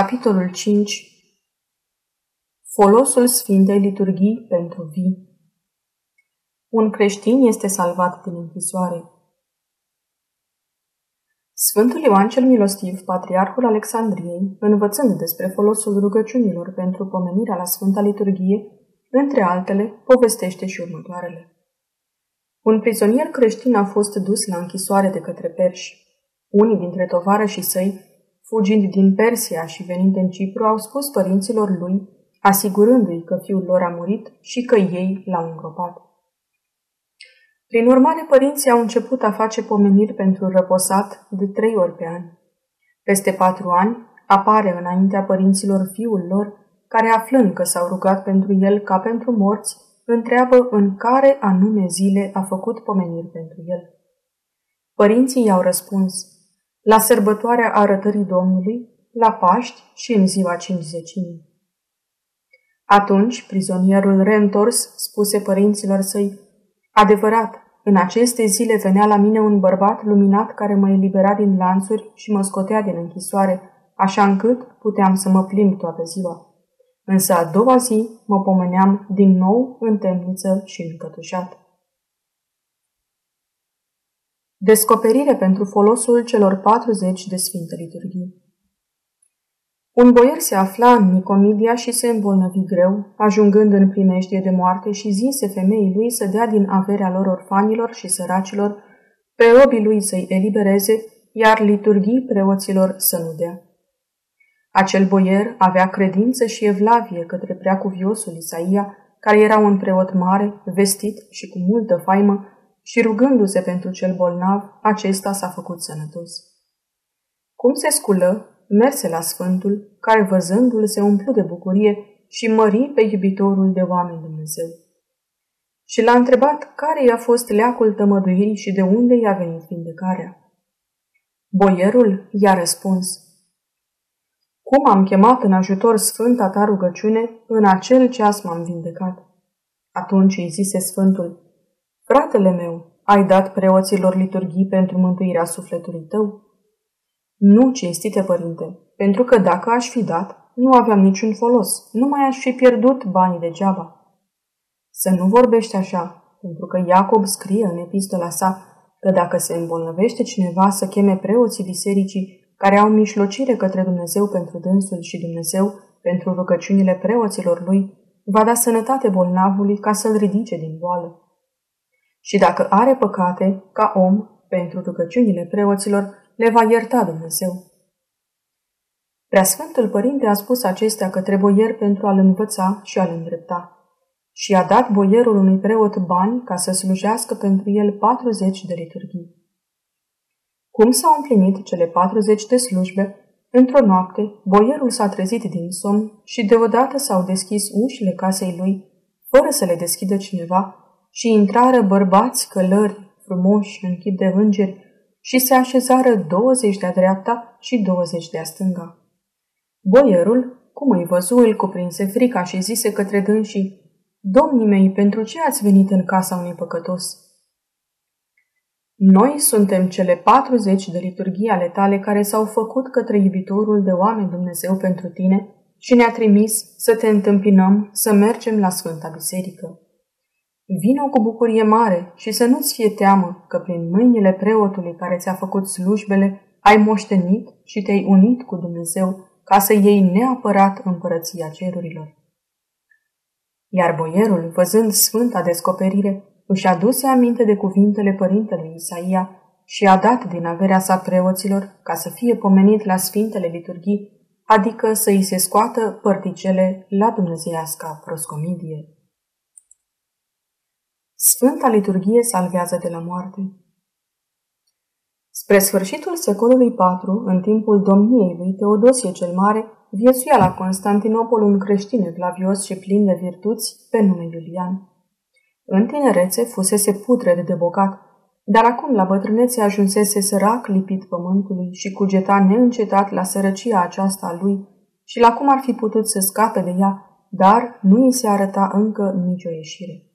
Capitolul 5 Folosul Sfintei Liturghii pentru vii Un creștin este salvat din închisoare. Sfântul Ioan cel Milostiv, patriarhul Alexandriei, învățând despre folosul rugăciunilor pentru pomenirea la Sfânta Liturghie, între altele, povestește și următoarele. Un prizonier creștin a fost dus la închisoare de către perși. Unii dintre tovarășii săi fugind din Persia și venind în Cipru, au spus părinților lui, asigurându-i că fiul lor a murit și că ei l-au îngropat. Prin urmare, părinții au început a face pomeniri pentru răposat de trei ori pe an. Peste patru ani, apare înaintea părinților fiul lor, care aflând că s-au rugat pentru el ca pentru morți, întreabă în care anume zile a făcut pomeniri pentru el. Părinții i-au răspuns, la sărbătoarea arătării Domnului, la Paști și în ziua cincizecimii. Atunci, prizonierul reîntors spuse părinților săi, Adevărat, în aceste zile venea la mine un bărbat luminat care mă elibera din lanțuri și mă scotea din închisoare, așa încât puteam să mă plimb toată ziua. Însă a doua zi mă pomeneam din nou în temniță și încătușat. Descoperire pentru folosul celor 40 de Sfinte Liturghii. Un boier se afla în Nicomidia și se îmbolnăvi greu, ajungând în primejdie de moarte și zise femeii lui să dea din averea lor orfanilor și săracilor, pe robii lui să-i elibereze, iar liturghii preoților să nu dea. Acel boier avea credință și evlavie către preacuviosul Isaia, care era un preot mare, vestit și cu multă faimă, și rugându-se pentru cel bolnav, acesta s-a făcut sănătos. Cum se sculă, merse la Sfântul, care văzându-l se umplu de bucurie și mări pe iubitorul de oameni Dumnezeu. Și l-a întrebat care i-a fost leacul tămăduirii și de unde i-a venit vindecarea. Boierul i-a răspuns, Cum am chemat în ajutor sfânta ta rugăciune, în acel ceas m-am vindecat. Atunci îi zise Sfântul, Fratele meu, ai dat preoților liturghii pentru mântuirea sufletului tău? Nu, cinstite părinte, pentru că dacă aș fi dat, nu aveam niciun folos, nu mai aș fi pierdut banii degeaba. Să nu vorbești așa, pentru că Iacob scrie în epistola sa că dacă se îmbolnăvește cineva să cheme preoții bisericii care au mișlocire către Dumnezeu pentru dânsul și Dumnezeu pentru rugăciunile preoților lui, va da sănătate bolnavului ca să-l ridice din boală și dacă are păcate, ca om, pentru rugăciunile preoților, le va ierta Dumnezeu. Preasfântul Părinte a spus acestea către boier pentru a-l învăța și a-l îndrepta. Și a dat boierul unui preot bani ca să slujească pentru el 40 de liturghii. Cum s-au împlinit cele 40 de slujbe, într-o noapte, boierul s-a trezit din somn și deodată s-au deschis ușile casei lui, fără să le deschidă cineva, și intrară bărbați călări frumoși în chip de îngeri și se așezară douăzeci de-a dreapta și douăzeci de-a stânga. Boierul, cum îi văzu, îl cuprinse frica și zise către dânsii, Domnii mei, pentru ce ați venit în casa unui păcătos? Noi suntem cele 40 de liturghii ale tale care s-au făcut către iubitorul de oameni Dumnezeu pentru tine și ne-a trimis să te întâmpinăm, să mergem la Sfânta Biserică. Vino cu bucurie mare și să nu-ți fie teamă că prin mâinile preotului care ți-a făcut slujbele ai moștenit și te-ai unit cu Dumnezeu ca să iei neapărat împărăția cerurilor. Iar boierul, văzând sfânta descoperire, își aduse aminte de cuvintele părintelui Isaia și a dat din averea sa preoților ca să fie pomenit la sfintele liturghii, adică să îi se scoată părticele la dumnezeiasca proscomidie. Sfânta liturghie salvează de la moarte. Spre sfârșitul secolului IV, în timpul domniei lui Teodosie cel Mare, viețuia la Constantinopol un creștin evlavios și plin de virtuți pe nume Iulian. În tinerețe fusese putred de bogat, dar acum la bătrânețe ajunsese sărac lipit pământului și cugeta neîncetat la sărăcia aceasta a lui și la cum ar fi putut să scape de ea, dar nu îi se arăta încă nicio ieșire.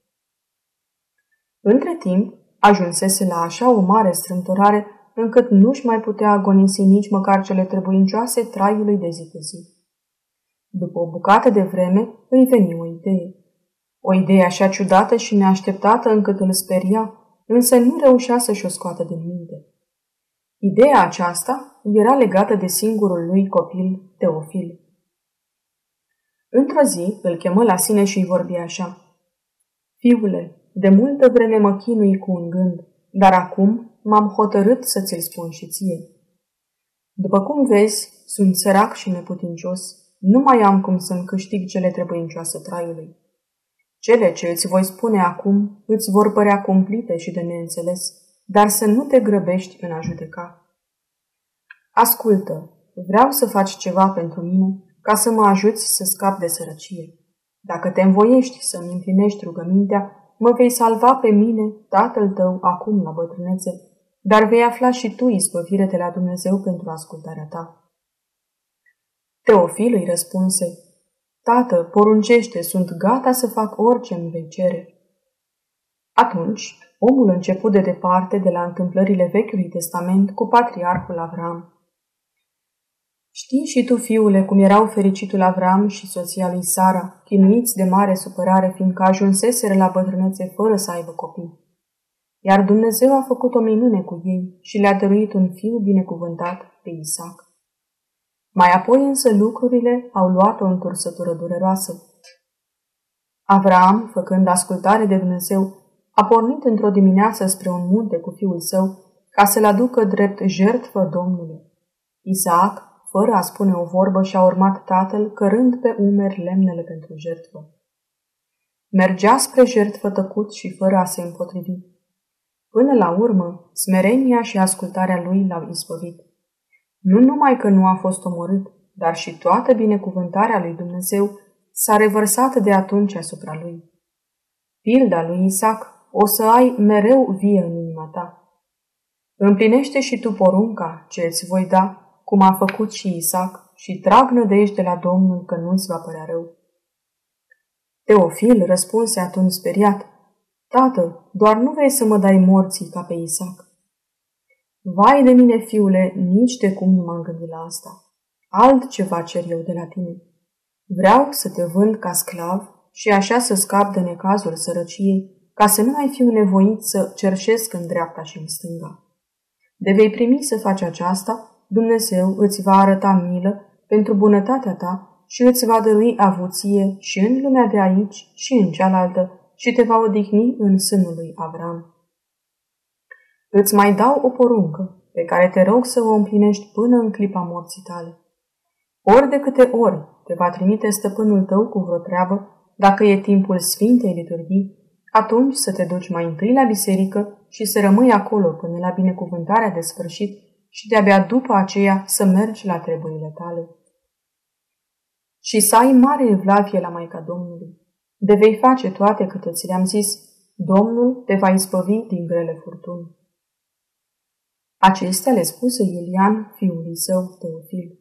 Între timp, ajunsese la așa o mare strâmtorare, încât nu-și mai putea agonisi nici măcar cele trebuincioase traiului de zi cu zi. După o bucată de vreme, îi veni o idee. O idee așa ciudată și neașteptată încât îl speria, însă nu reușea să-și o scoată din minte. Ideea aceasta era legată de singurul lui copil, Teofil. Într-o zi îl chemă la sine și îi vorbi așa. Fiule, de multă vreme mă chinui cu un gând, dar acum m-am hotărât să ți-l spun și ție. După cum vezi, sunt sărac și neputincios, nu mai am cum să-mi câștig cele trebuincioase traiului. Cele ce îți voi spune acum îți vor părea cumplite și de neînțeles, dar să nu te grăbești în a judeca. Ascultă, vreau să faci ceva pentru mine ca să mă ajuți să scap de sărăcie. Dacă te învoiești să-mi împlinești rugămintea, mă vei salva pe mine, tatăl tău, acum la bătrânețe, dar vei afla și tu izbăvire de la Dumnezeu pentru ascultarea ta. Teofil îi răspunse, Tată, poruncește, sunt gata să fac orice îmi vei cere. Atunci, omul început de departe de la întâmplările Vechiului Testament cu patriarhul Avram. Știi și tu, fiule, cum erau fericitul Avram și soția lui Sara, chinuiți de mare supărare, fiindcă ajunseseră la bătrânețe fără să aibă copii. Iar Dumnezeu a făcut o minune cu ei și le-a dăruit un fiu binecuvântat pe Isaac. Mai apoi însă lucrurile au luat o întorsătură dureroasă. Avram, făcând ascultare de Dumnezeu, a pornit într-o dimineață spre un munte cu fiul său ca să-l aducă drept jertfă Domnului. Isaac, fără a spune o vorbă, și-a urmat tatăl, cărând pe umeri lemnele pentru jertfă. Mergea spre jertfă tăcut și fără a se împotrivi. Până la urmă, smerenia și ascultarea lui l-au izbăvit. Nu numai că nu a fost omorât, dar și toată binecuvântarea lui Dumnezeu s-a revărsat de atunci asupra lui. Pilda lui Isaac o să ai mereu vie în inima ta. Împlinește și tu porunca ce îți voi da, cum a făcut și Isaac, și trag nădejde la Domnul că nu-ți va părea rău. Teofil răspunse atunci speriat, Tată, doar nu vrei să mă dai morții ca pe Isaac. Vai de mine, fiule, nici de cum nu m-am gândit la asta. Altceva cer eu de la tine. Vreau să te vând ca sclav și așa să scap de necazul sărăciei, ca să nu mai fiu nevoit să cerșesc în dreapta și în stânga. De vei primi să faci aceasta, Dumnezeu îți va arăta milă pentru bunătatea ta și îți va dărui avuție și în lumea de aici și în cealaltă și te va odihni în sânul lui Avram. Îți mai dau o poruncă, pe care te rog să o împlinești până în clipa morții tale. Ori de câte ori te va trimite stăpânul tău cu vreo treabă, dacă e timpul Sfintei Liturghii, atunci să te duci mai întâi la biserică și să rămâi acolo până la binecuvântarea de sfârșit și de-abia după aceea să mergi la treburile tale. Și să ai mare evlavie la Maica Domnului. De vei face toate câte ți le-am zis, Domnul te va izbăvi din grele furtuni. Acestea le spuse Iulian, fiului său, Teofil.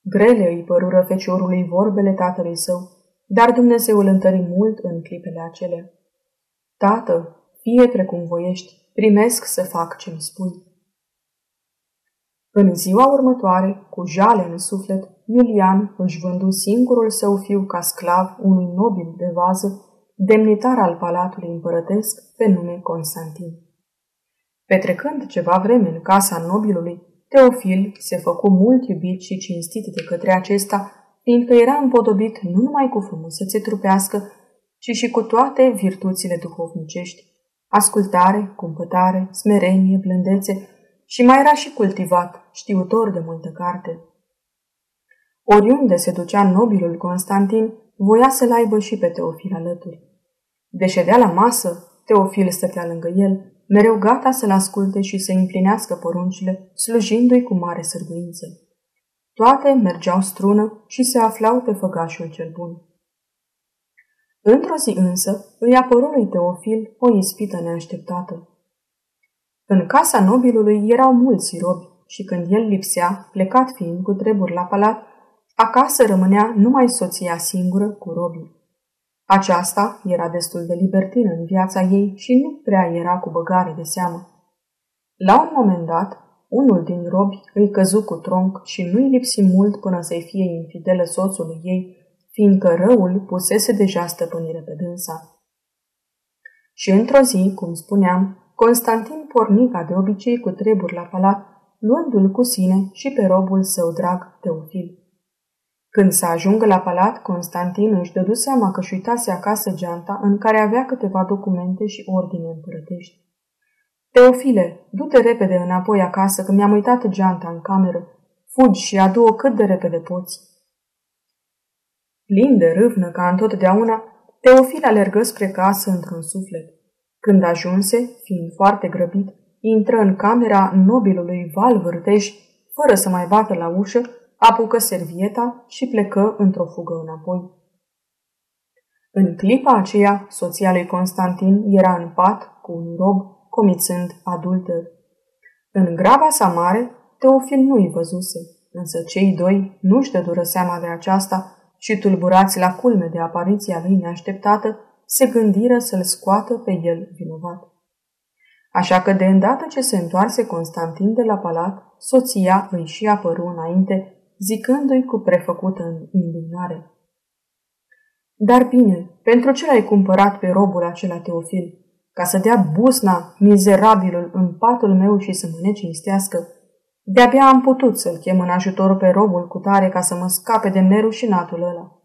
Grele îi părură feciorului vorbele tatălui său, dar Dumnezeu îl întări mult în clipele acelea. Tată, fie precum voiești, primesc să fac ce-mi spui. În ziua următoare, cu jale în suflet, Iulian își vându singurul său fiu ca sclav unui nobil de vază, demnitar al palatului împărătesc pe nume Constantin. Petrecând ceva vreme în casa nobilului, Teofil se făcu mult iubit și cinstit de către acesta, fiindcă era împodobit nu numai cu frumusețe trupească, ci și cu toate virtuțile duhovnicești, ascultare, cumpătare, smerenie, blândețe și mai era și cultivat, știutor de multă carte. Oriunde se ducea nobilul Constantin, voia să-l aibă și pe Teofil alături. De ședea la masă, Teofil stătea lângă el, mereu gata să-l asculte și să împlinească poruncile, slujindu-i cu mare sârguință. Toate mergeau strună și se aflau pe făgașul cel bun. Într-o zi însă îi apăru lui Teofil o ispită neașteptată. În casa nobilului erau mulți robi și când el lipsea, plecat fiind cu treburi la palat, acasă rămânea numai soția singură cu robii. Aceasta era destul de libertină în viața ei și nu prea era cu băgare de seamă. La un moment dat, Unul din robi îi căzu cu tronc și nu-i lipsi mult până să-i fie infidelă soțului ei, fiindcă răul pusese deja stăpânire pe dânsa. Și într-o zi, cum spuneam, Constantin porni ca de obicei cu treburi la palat, luându-l cu sine și pe robul său drag Teofil. Când să ajungă la palat, Constantin își dădu seama că și uitase acasă geanta în care avea câteva documente și ordine împărătești. Teofile, du-te repede înapoi acasă, că mi-am uitat geanta în cameră. Fugi și adu-o cât de repede poți. Plin de râvnă ca întotdeauna, Teofil alergă spre casă într-un suflet. Când ajunse, fiind foarte grăbit, intră în camera nobilului Val Vârteș, fără să mai bată la ușă, apucă servieta și plecă într-o fugă înapoi. În clipa aceea, soția lui Constantin era în pat cu un rob, comițând adulter. În graba sa mare, Teofil nu-i văzuse, însă cei doi nu-și dădură seama de aceasta și tulburați la culme de apariția lui neașteptată, se gândiră să-l scoată pe el vinovat. Așa că de îndată ce se întoarse Constantin de la palat, soția îi și apăru înainte, zicându-i cu prefăcută în indignare. Dar bine, pentru ce l-ai cumpărat pe robul acela Teofil? Ca să dea busna, mizerabilul, în patul meu și să mă necinstească? De-abia am putut să-l chem în ajutor pe robul cu tare ca să mă scape de nerușinatul ăla.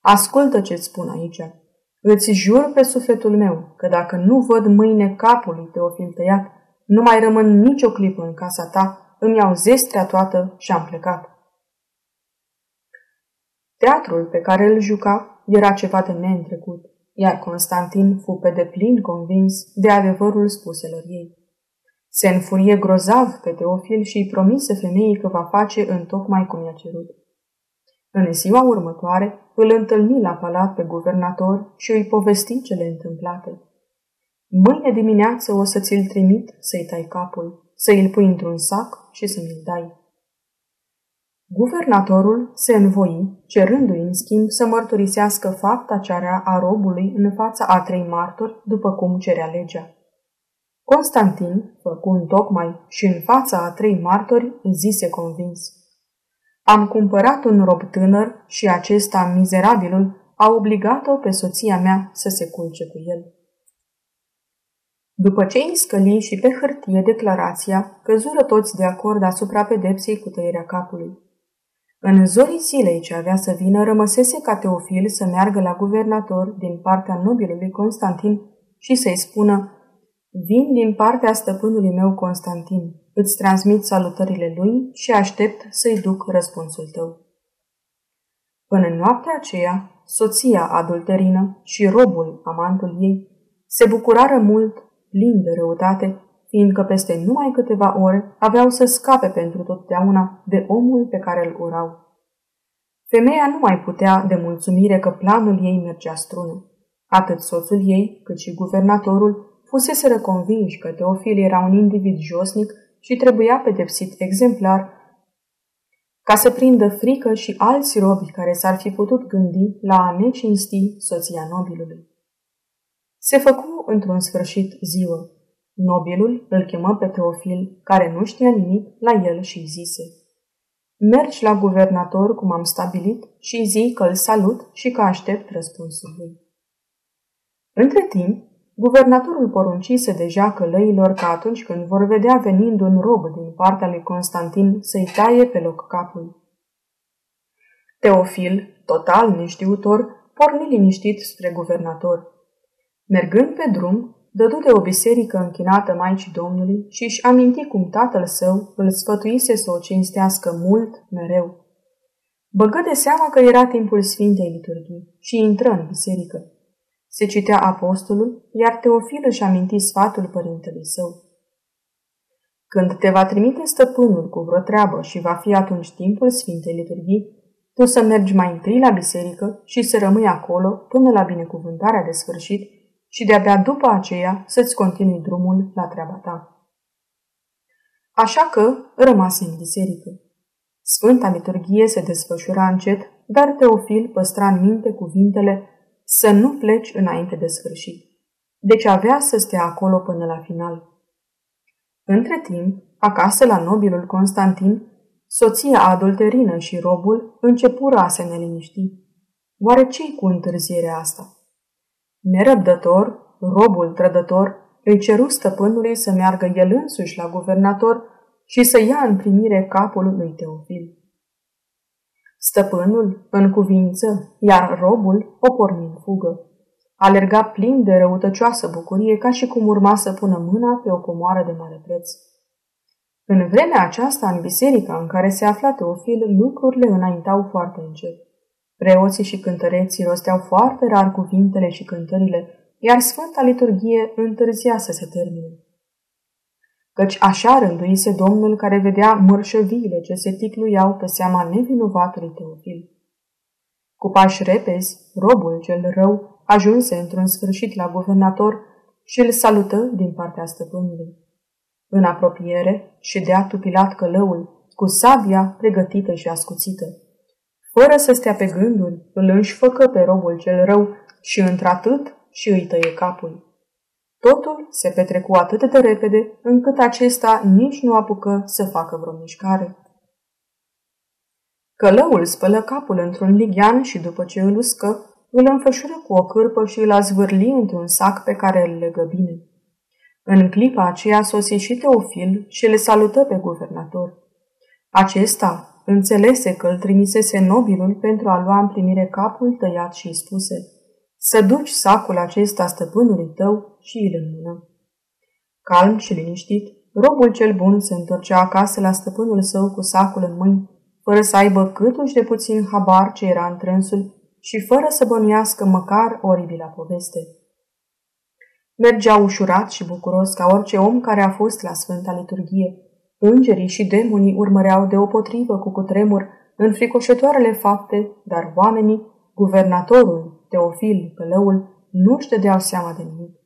Ascultă ce-ți spun aici. Îți jur pe sufletul meu că dacă nu văd mâine capul lui Teofil tăiat, nu mai rămân nicio clipă în casa ta, îmi iau zestrea toată și am plecat. Teatrul pe care îl juca era ceva de neîntrecut, iar Constantin fu pe deplin convins de adevărul spuselor ei. Se înfurie grozav pe Teofil și îi promise femeii că va face în tocmai cum i-a cerut. În ziua următoare îl întâlni la palat pe guvernator și îi povesti cele întâmplate. Mâine dimineață o să ți-l trimit să-i tai capul, să îl pui într-un sac și să mi-l dai. Guvernatorul se învoi, cerându-i în schimb să mărturisească fapta ce area a robului în fața a trei martori, după cum cerea legea. Constantin, făcu tocmai și în fața a trei martori, zise convins. Am cumpărat un rob tânăr și acesta, mizerabilul, a obligat-o pe soția mea să se culce cu el. După ce îi scăli și pe hârtie declarația, căzură toți de acord asupra pedepsei cu tăierea capului. În zorii zilei ce avea să vină, rămăsese ca Teofil să meargă la guvernator din partea nobilului Constantin și să-i spună Vin din partea stăpânului meu Constantin, îți transmit salutările lui și aștept să-i duc răspunsul tău. Până în noaptea aceea, soția adulterină și robul, amantul ei, se bucurară mult, plin de răutate, fiindcă peste numai câteva ore aveau să scape pentru totdeauna de omul pe care îl urau. Femeia nu mai putea de mulțumire că planul ei mergea strună. Atât soțul ei, cât și guvernatorul fuseseră convinși că Teofil era un individ josnic și trebuia pedepsit exemplar ca să prindă frică și alți robi care s-ar fi putut gândi la a necinsti soția nobilului. Se făcu într-un sfârșit ziua. Nobilul îl chemă pe Teofil, care nu știa nimic, la el și zise Mergi la guvernator, cum am stabilit, și zi că îl salut și că aștept răspunsul lui. Între timp, guvernatorul poruncise deja călăilor că atunci când vor vedea venind un rob din partea lui Constantin să-i taie pe loc capul. Teofil, total neștiutor, porni liniștit spre guvernator. Mergând pe drum, dădu de o biserică închinată Maicii Domnului și își aminti cum tatăl său îl sfătuise să o cinstească mult, mereu. Băgă de seama că era timpul Sfintei Liturghii și intră în biserică. Se citea apostolul, iar Teofil își aminti sfatul părintelui său. Când te va trimite stăpânul cu vreo treabă și va fi atunci timpul Sfintei Liturghii, tu să mergi mai întâi la biserică și să rămâi acolo până la binecuvântarea de sfârșit și de-abia după aceea să-ți continui drumul la treaba ta. Așa că rămase în biserică. Sfânta liturghie se desfășura încet, dar Teofil păstra în minte cuvintele să nu pleci înainte de sfârșit. Deci avea să stea acolo până la final. Între timp, acasă la nobilul Constantin, soția adulterină și robul începură a se neliniști. Oare ce cu întârzierea asta? Nerăbdător, robul trădător îi ceru stăpânului să meargă el însuși la guvernator și să ia în primire capul lui Teofil. Stăpânul, în cuvință, iar robul o porni în fugă. Alerga plin de răutăcioasă bucurie, ca și cum urma să pună mâna pe o comoară de mare preț. În vremea aceasta, în biserica în care se afla Teofil, lucrurile înaintau foarte încet. Preoții și cântăreții rosteau foarte rar cuvintele și cântările, iar Sfânta Liturghie întârzia să se termine. Căci așa rânduise Domnul care vedea mărșăviile ce se ticluiau pe seama nevinovatului Teofil. Cu pași repezi, robul cel rău ajunse într-un sfârșit la guvernator și îl salută din partea stăpânului. În apropiere și de tupilat călăul, cu sabia pregătită și ascuțită. Fără să stea pe gânduri, îl înșfăcă pe robul cel rău și într-atât și îi tăie capul. Totul se petrecu atât de repede, încât acesta nici nu apucă să facă vreo mișcare. Călăul spălă capul într-un lighean și după ce îl uscă, îl înfășură cu o cârpă și îl azvârli într-un sac pe care îl legă bine. În clipa aceea sosi și Teofil și le salută pe guvernator. Acesta înțelese că îl trimisese nobilul pentru a lua în primire capul tăiat și spuse Să duci sacul acesta stăpânului tău și îl înmână. Calm și liniștit, robul cel bun se întorcea acasă la stăpânul său cu sacul în mâini, fără să aibă câtuși de puțin habar ce era în trânsul și fără să bănuiască măcar oribila poveste. Mergea ușurat și bucuros ca orice om care a fost la Sfânta Liturghie. Îngerii și demonii urmăreau deopotrivă cu cutremur înfricoșătoarele fapte, dar oamenii, guvernatorul, Teofil, călăul, nu-și dădeau seama de nimic.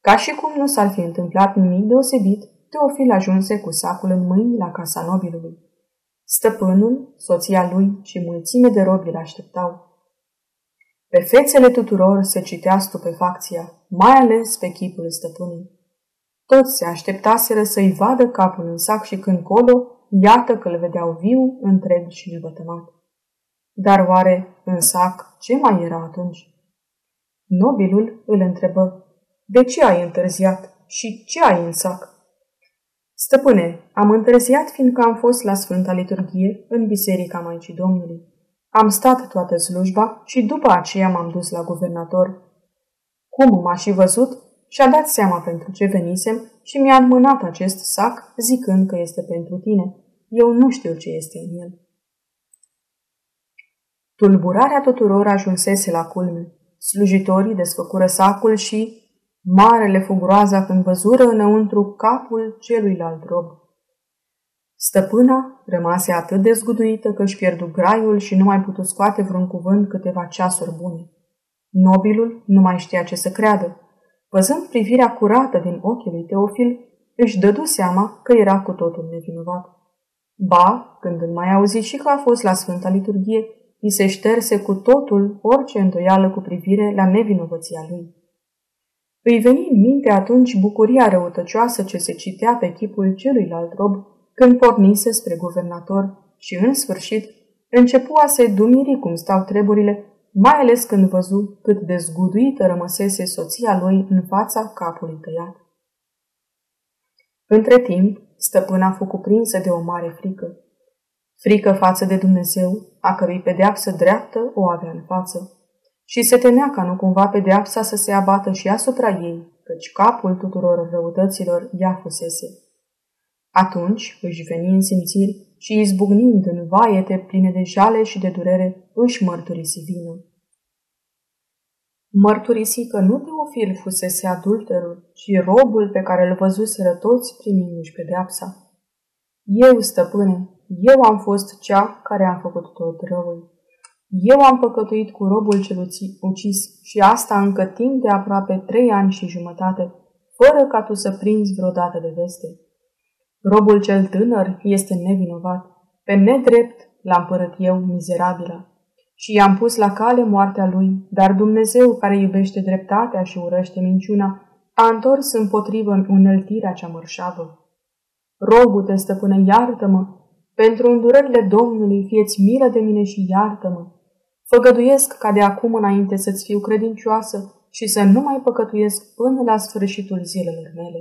Ca și cum nu s-ar fi întâmplat nimic deosebit, Teofil ajunse cu sacul în mâini la casa nobilului. Stăpânul, soția lui și mulțime de robi îl așteptau. Pe fețele tuturor se citea stupefacția, mai ales pe chipul stăpânii. Toți se așteptaseră să-i vadă capul în sac și când colo, iată că îl vedeau viu, întreg și nebătămat. Dar oare în sac ce mai era atunci? Nobilul îl întrebă, de ce ai întârziat și ce ai în sac? Stăpâne, am întârziat fiindcă am fost la Sfânta Liturghie în Biserica Maicii Domnului. Am stat toată slujba și după aceea m-am dus la guvernator. Cum m-aș și văzut, și-a dat seama pentru ce venisem și mi-a înmânat acest sac, zicând că este pentru tine. Eu nu știu ce este în el. Tulburarea tuturor ajunsese la culme. Slujitorii desfăcură sacul și marele fugroaza când văzură înăuntru capul celuilalt rob. Stăpâna rămase atât de zguduită că își pierdu graiul și nu mai putu scoate vreun cuvânt câteva ceasuri bune. Nobilul nu mai știa ce să creadă. Văzând privirea curată din ochii lui Teofil, își dădu seama că era cu totul nevinovat. Ba, când îl mai auzi și că a fost la Sfânta Liturghie, îi se șterse cu totul orice îndoială cu privire la nevinovăția lui. Îi veni în minte atunci bucuria răutăcioasă ce se citea pe chipul celuilalt rob când pornise spre guvernator și, în sfârșit, începu a se dumiri cum stau treburile, mai ales când văzu cât de zguduită rămăsese soția lui în fața capului tăiat. Între timp, stăpâna fu cuprinsă de o mare frică. Frică față de Dumnezeu, a cărui pedeapsă dreaptă o avea în față și se temea ca nu cumva pedeapsa să se abată și asupra ei, căci capul tuturor răutăților ea fusese. Atunci își veni în simțiri și izbucnind în vaiete pline de jale și de durere, își mărturisi vină. Mărturisi că nu Teofil fusese adulterul, ci robul pe care îl văzuseră toți primindu-și pedeapsa. Eu, stăpâne, eu am fost cea care am făcut tot răul. Eu am păcătuit cu robul cel ucis și asta încă timp de aproape trei ani și jumătate, fără ca tu să prinzi vreodată de veste. Robul cel tânăr este nevinovat. Pe nedrept l-am părăt eu, mizerabila. Și i-am pus la cale moartea lui, dar Dumnezeu, care iubește dreptatea și urăște minciuna, a întors împotrivă în uneltirea cea mărșavă. Rogu-te, stăpâne, iartă-mă, pentru îndurările Domnului fieți milă de mine și iartă-mă. Făgăduiesc ca de acum înainte să-ți fiu credincioasă și să nu mai păcătuiesc până la sfârșitul zilelor mele.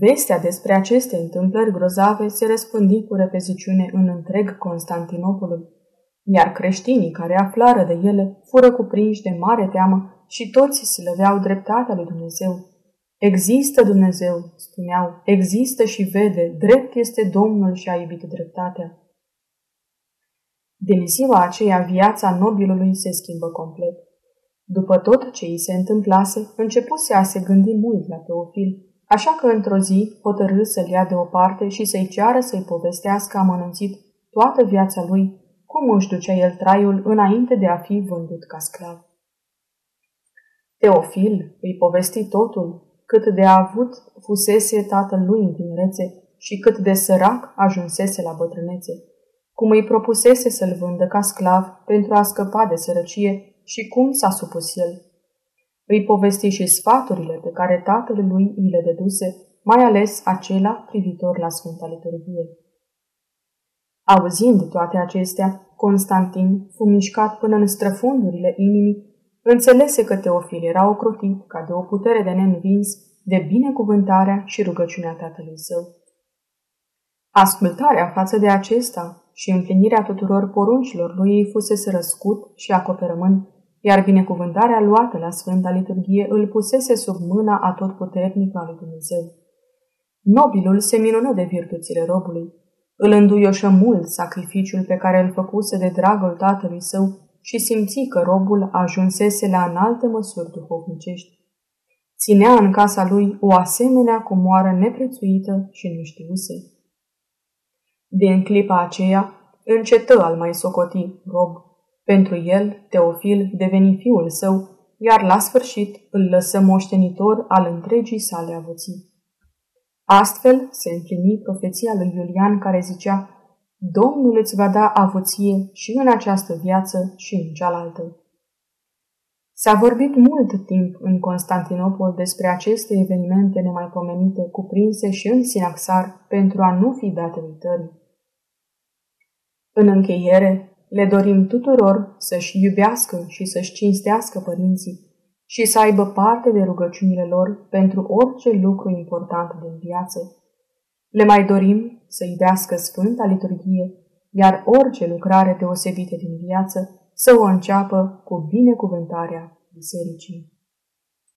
Vestea despre aceste întâmplări grozave se răspândi cu repeziciune în întreg Constantinopolul, iar creștinii care aflară de ele fură cuprinși de mare teamă și toți slăveau dreptatea lui Dumnezeu. Există Dumnezeu, spuneau, există și vede, drept este Domnul și a iubit dreptatea. Din ziua aceea viața nobilului se schimbă complet. După tot ce îi se întâmplase, începuse a se gândi mult la Teofil, așa că într-o zi hotărâ să-l ia deoparte și să-i ceară să-i povestească amănunțit toată viața lui, cum își ducea el traiul înainte de a fi vândut ca sclav. Teofil îi povesti totul, cât de avut fusese tatăl lui în tinerețe și cât de sărac ajunsese la bătrânețe, cum îi propusese să-l vândă ca sclav pentru a scăpa de sărăcie și cum s-a supus el. Îi povesti și sfaturile pe care tatăl lui îi le dăduse, mai ales acela privitor la Sfânta Liturghie. Auzind toate acestea, Constantin fu mișcat până în străfundurile inimii Înțelese că Teofil era ocrotit ca de o putere de neînvins de binecuvântarea și rugăciunea tatălui său. Ascultarea față de acesta și împlinirea tuturor poruncilor lui ei fusese răscut și acoperământ, iar binecuvântarea luată la Sfânta Liturghie îl pusese sub mâna a tot puternic al lui Dumnezeu. Nobilul se minună de virtuțile robului. Îl înduioșă mult sacrificiul pe care îl făcuse de dragul tatălui său și simți că robul ajunsese la înalte măsuri duhovnicești. Ținea în casa lui o asemenea comoară neprețuită și nu știuse. Din clipa aceea, încetă al mai socoti rob. Pentru el, Teofil deveni fiul său, iar la sfârșit îl lăsă moștenitor al întregii sale avuții. Astfel se împlini profeția lui Iulian care zicea Domnul îți va da avuție și în această viață și în cealaltă. S-a vorbit mult timp în Constantinopol despre aceste evenimente nemaipomenite cuprinse și în Sinaxar pentru a nu fi date uitării. În încheiere, le dorim tuturor să-și iubească și să-și cinstească părinții și să aibă parte de rugăciunile lor pentru orice lucru important din viață. Le mai dorim să iubească Sfânta Liturghie, iar orice lucrare deosebită din viață să o înceapă cu binecuvântarea Bisericii.